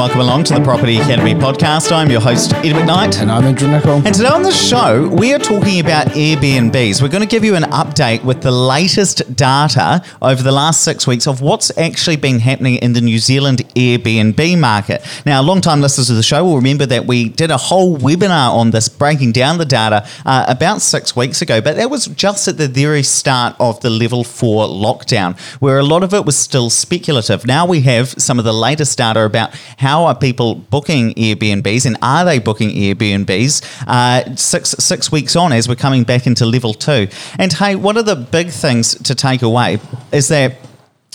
welcome along to the Property Academy podcast. I'm your host, Ed McKnight. And I'm Andrew Nicol. And today on the show, we are talking about Airbnbs. We're going to give you an update with the latest data over the last six weeks of what's actually been happening in the New Zealand Airbnb market. Now, long-time listeners of the show will remember that we did a whole webinar on this, breaking down the data uh, about six weeks ago, but that was just at the very start of the level four lockdown, where a lot of it was still speculative. Now we have some of the latest data about how are people booking Airbnbs and are they booking Airbnbs uh, six six weeks on as we're coming back into level two. And hey, one of the big things to take away is that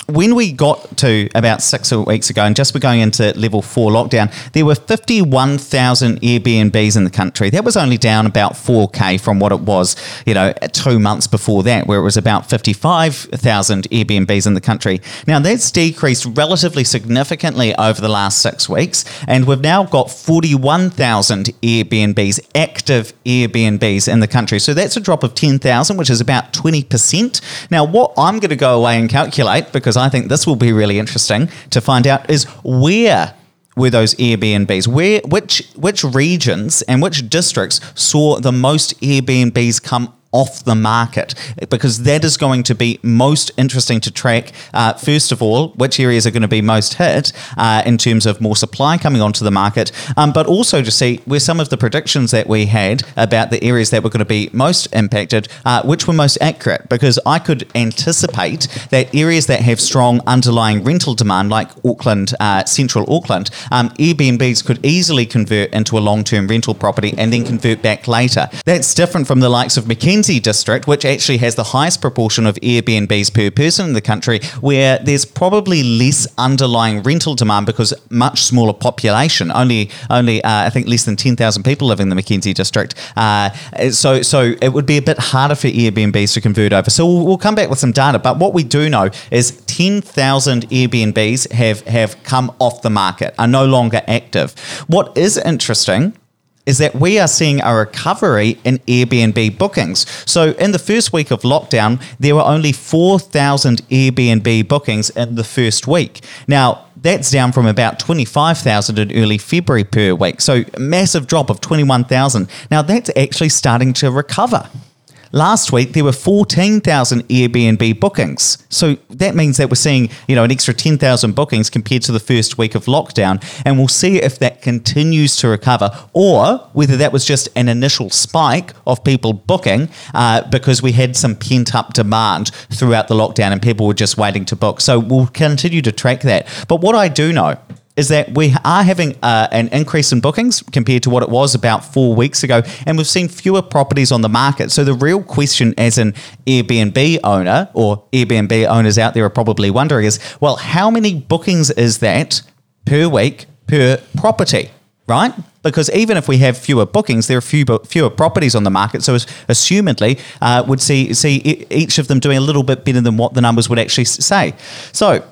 when we got to about six weeks ago, and just we're going into level four lockdown, there were 51,000 Airbnbs in the country. That was only down about 4K from what it was, you know, two months before that, where it was about 55,000 Airbnbs in the country. Now, that's decreased relatively significantly over the last six weeks, and we've now got 41,000 Airbnbs, active Airbnbs in the country. So that's a drop of 10,000, which is about 20%. Now, what I'm going to go away and calculate, because because I think this will be really interesting to find out is where were those Airbnbs? Where which which regions and which districts saw the most Airbnbs come off the market because that is going to be most interesting to track. Uh, first of all, which areas are going to be most hit uh, in terms of more supply coming onto the market, um, but also to see where some of the predictions that we had about the areas that were going to be most impacted, uh, which were most accurate. Because I could anticipate that areas that have strong underlying rental demand, like Auckland, uh, central Auckland, um, Airbnbs could easily convert into a long term rental property and then convert back later. That's different from the likes of District, which actually has the highest proportion of Airbnbs per person in the country, where there's probably less underlying rental demand because much smaller population, only only uh, I think less than ten thousand people live in the Mackenzie district. Uh, so so it would be a bit harder for Airbnbs to convert over. So we'll, we'll come back with some data, but what we do know is ten thousand Airbnbs have have come off the market, are no longer active. What is interesting is that we are seeing a recovery in Airbnb bookings. So, in the first week of lockdown, there were only 4,000 Airbnb bookings in the first week. Now, that's down from about 25,000 in early February per week. So, massive drop of 21,000. Now, that's actually starting to recover. Last week there were 14,000 Airbnb bookings. So that means that we're seeing, you know, an extra 10,000 bookings compared to the first week of lockdown and we'll see if that continues to recover or whether that was just an initial spike of people booking uh, because we had some pent up demand throughout the lockdown and people were just waiting to book. So we'll continue to track that. But what I do know is that we are having uh, an increase in bookings compared to what it was about four weeks ago, and we've seen fewer properties on the market. So the real question, as an Airbnb owner or Airbnb owners out there are probably wondering, is well, how many bookings is that per week per property? Right? Because even if we have fewer bookings, there are fewer, fewer properties on the market. So, assumedly, uh, would see see each of them doing a little bit better than what the numbers would actually say. So,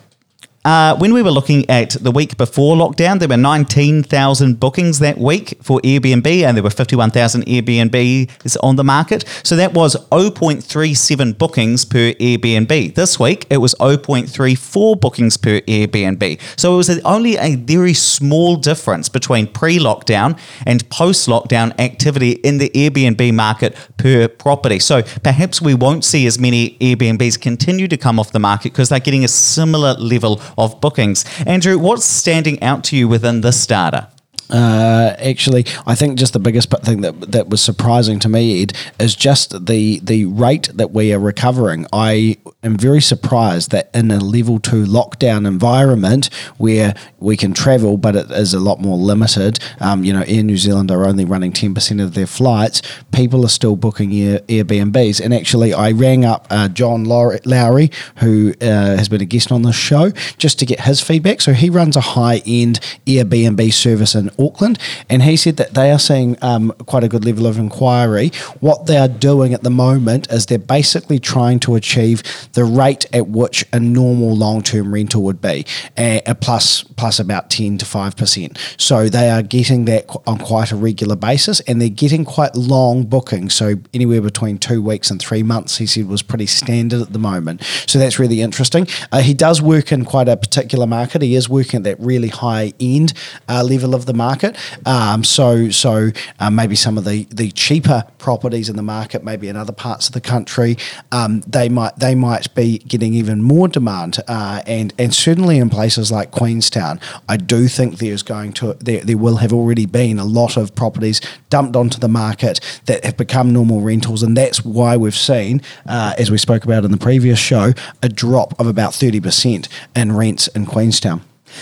uh, when we were looking at the week before lockdown, there were 19,000 bookings that week for Airbnb, and there were 51,000 Airbnbs on the market. So that was 0.37 bookings per Airbnb. This week, it was 0.34 bookings per Airbnb. So it was only a very small difference between pre lockdown and post lockdown activity in the Airbnb market per property. So perhaps we won't see as many Airbnbs continue to come off the market because they're getting a similar level of bookings. Andrew, what's standing out to you within this data? Uh, actually, I think just the biggest thing that that was surprising to me, Ed, is just the the rate that we are recovering. I am very surprised that in a level two lockdown environment where we can travel, but it is a lot more limited. Um, you know, Air New Zealand are only running ten percent of their flights. People are still booking Air, Airbnbs, and actually, I rang up uh, John Lowry, who uh, has been a guest on this show, just to get his feedback. So he runs a high end Airbnb service in Auckland, and he said that they are seeing um, quite a good level of inquiry. What they are doing at the moment is they're basically trying to achieve the rate at which a normal long term rental would be, uh, plus plus about ten to five percent. So they are getting that on quite a regular basis, and they're getting quite long bookings. So anywhere between two weeks and three months, he said was pretty standard at the moment. So that's really interesting. Uh, he does work in quite a particular market. He is working at that really high end uh, level of the market. Um, so so uh, maybe some of the the cheaper properties in the market, maybe in other parts of the country, um, they might they might be getting even more demand. Uh, and and certainly in places like Queenstown, I do think there's going to there, there will have already been a lot of properties dumped onto the market that have become normal rentals, and that's why we've seen, uh, as we spoke about in the previous show, a drop of about thirty percent in rents in Queenstown.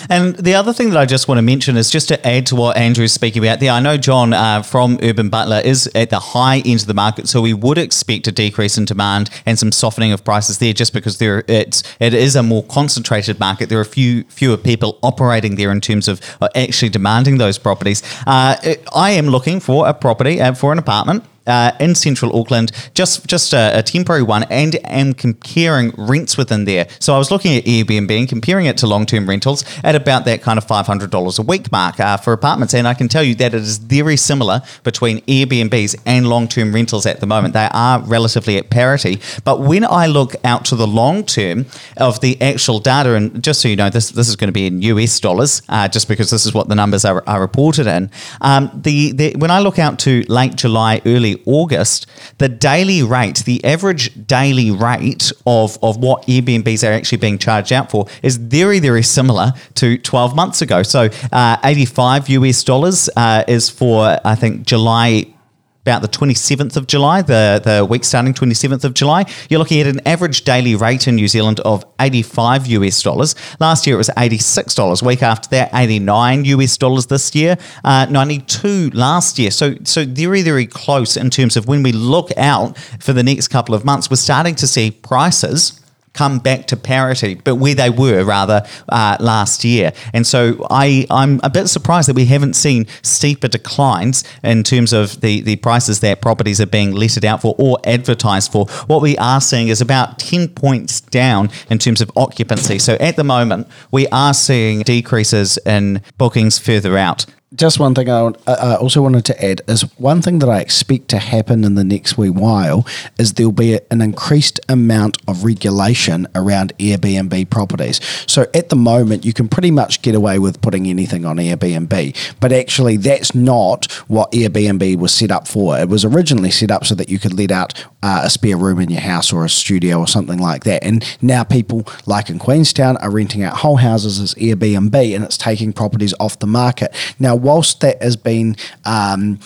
And the other thing that I just want to mention is just to add to what Andrew's speaking about there. I know John uh, from Urban Butler is at the high end of the market, so we would expect a decrease in demand and some softening of prices there, just because there it's it is a more concentrated market. There are few fewer people operating there in terms of uh, actually demanding those properties. Uh, I am looking for a property uh, for an apartment uh, in central Auckland, just just a, a, temporary one, and am comparing rents within there. So I was looking at Airbnb and comparing it to long term rentals at about that kind of five hundred dollars a week mark uh, for apartments, and I can tell you that it is very similar between Airbnbs and long term rentals at the moment. They are relatively at parity, but when I look out to the long term of the actual data, and just so you know, this this is going to be in US dollars, uh, just because this is what the numbers are, are reported in. Um, the, the when I look out to late July, early August, the daily rate, the average daily rate of, of what Airbnbs are actually being charged out for is very, very similar to 12 months ago. So uh, 85 US dollars uh, is for, I think, July about the 27th of July, the, the week starting 27th of July, you're looking at an average daily rate in New Zealand of 85 US dollars. Last year it was $86. Week after that, 89 US dollars this year, uh, 92 last year. So, so very, very close in terms of when we look out for the next couple of months, we're starting to see prices come back to parity, but where they were rather uh, last year. And so I, I'm a bit surprised that we haven't seen steeper declines in terms of the, the prices that properties are being letted out for or advertised for. What we are seeing is about 10 points down in terms of occupancy. So at the moment, we are seeing decreases in bookings further out just one thing I, I, also wanted to add is one thing that I expect to happen in the next wee while is there'll be an increased amount of regulation around Airbnb properties. So at the moment, you can pretty much get away with putting anything on Airbnb, but actually, that's not what Airbnb was set up for. It was originally set up so that you could let out uh, a spare room in your house or a studio or something like that. And now people, like in Queenstown, are renting out whole houses as Airbnb and it's taking properties off the market. Now, whilst that has been um,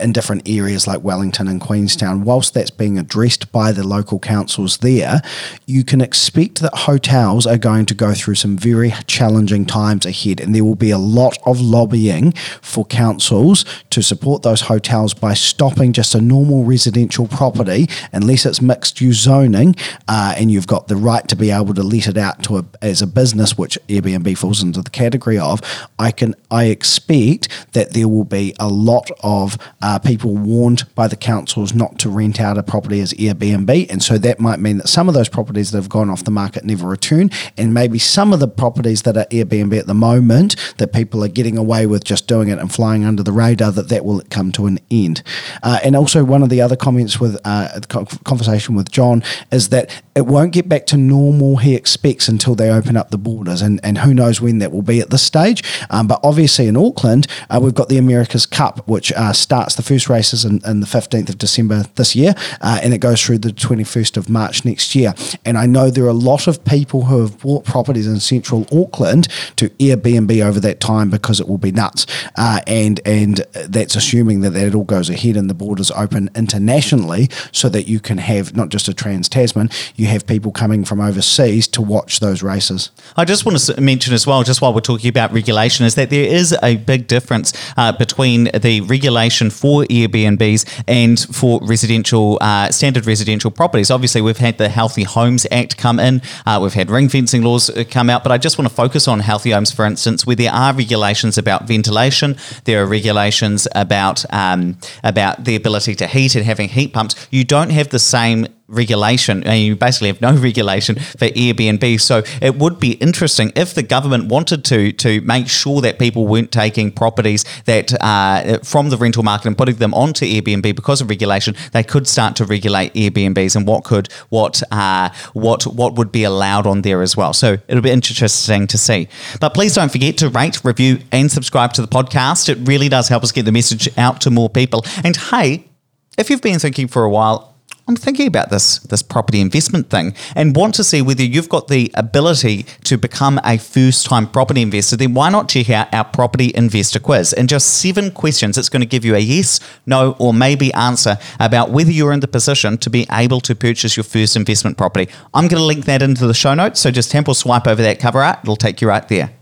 in different areas like Wellington and Queenstown, whilst that's being addressed by the local councils there, you can expect that hotels are going to go through some very challenging times ahead, and there will be a lot of lobbying for councils to support those hotels by stopping just a normal residential property unless it's mixed use zoning uh, and you've got the right to be able to let it out to a, as a business, which Airbnb falls into the category of. I can I expect that there will be a lot of uh, people warned by the councils not to rent out a property as Airbnb. And so that might mean that some of those properties that have gone off the market never return. And maybe some of the properties that are Airbnb at the moment that people are getting away with just doing it and flying under the radar, that that will come to an end. Uh, and also, one of the other comments with uh, conversation with John is that it won't get back to normal, he expects, until they open up the borders. And, and who knows when that will be at this stage. Um, but obviously, in Auckland, uh, we've got the America's Cup, which uh, starts the first races in, in, the 15th of December this year, uh, and it goes through the 21st of March next year. And I know there are a lot of people who have bought properties in central Auckland to Airbnb over that time because it will be nuts. Uh, and and that's assuming that that all goes ahead and the borders open internationally so that you can have not just a Trans Tasman, you have people coming from overseas to watch those races. I just want to mention as well, just while we're talking about regulation, is that there is a big difference uh, between the regulation for Airbnbs and for residential uh, standard residential properties. Obviously, we've had the Healthy Homes Act come in, uh, we've had ring fencing laws uh, come out, but I just want to focus on healthy homes, for instance, where there are regulations about ventilation, there are regulations about um, about the ability to heat and having heat pumps. You don't have the same regulation. And you basically have no regulation for Airbnb. So it would be interesting if the government wanted to to make sure that people weren't taking properties that uh, from the rental market and putting them onto Airbnb because of regulation. They could start to regulate Airbnbs and what could what uh, what what would be allowed on there as well. So it'll be interesting to see. But please don't forget to rate review and subscribe to the podcast. It really does help us get the message out to more people. And hey if you've been thinking for a while I'm thinking about this this property investment thing and want to see whether you've got the ability to become a first time property investor, then why not check out our property investor quiz? In just seven questions, it's going to give you a yes, no, or maybe answer about whether you're in the position to be able to purchase your first investment property. I'm going to link that into the show notes, so just temple swipe over that cover art, it'll take you right there.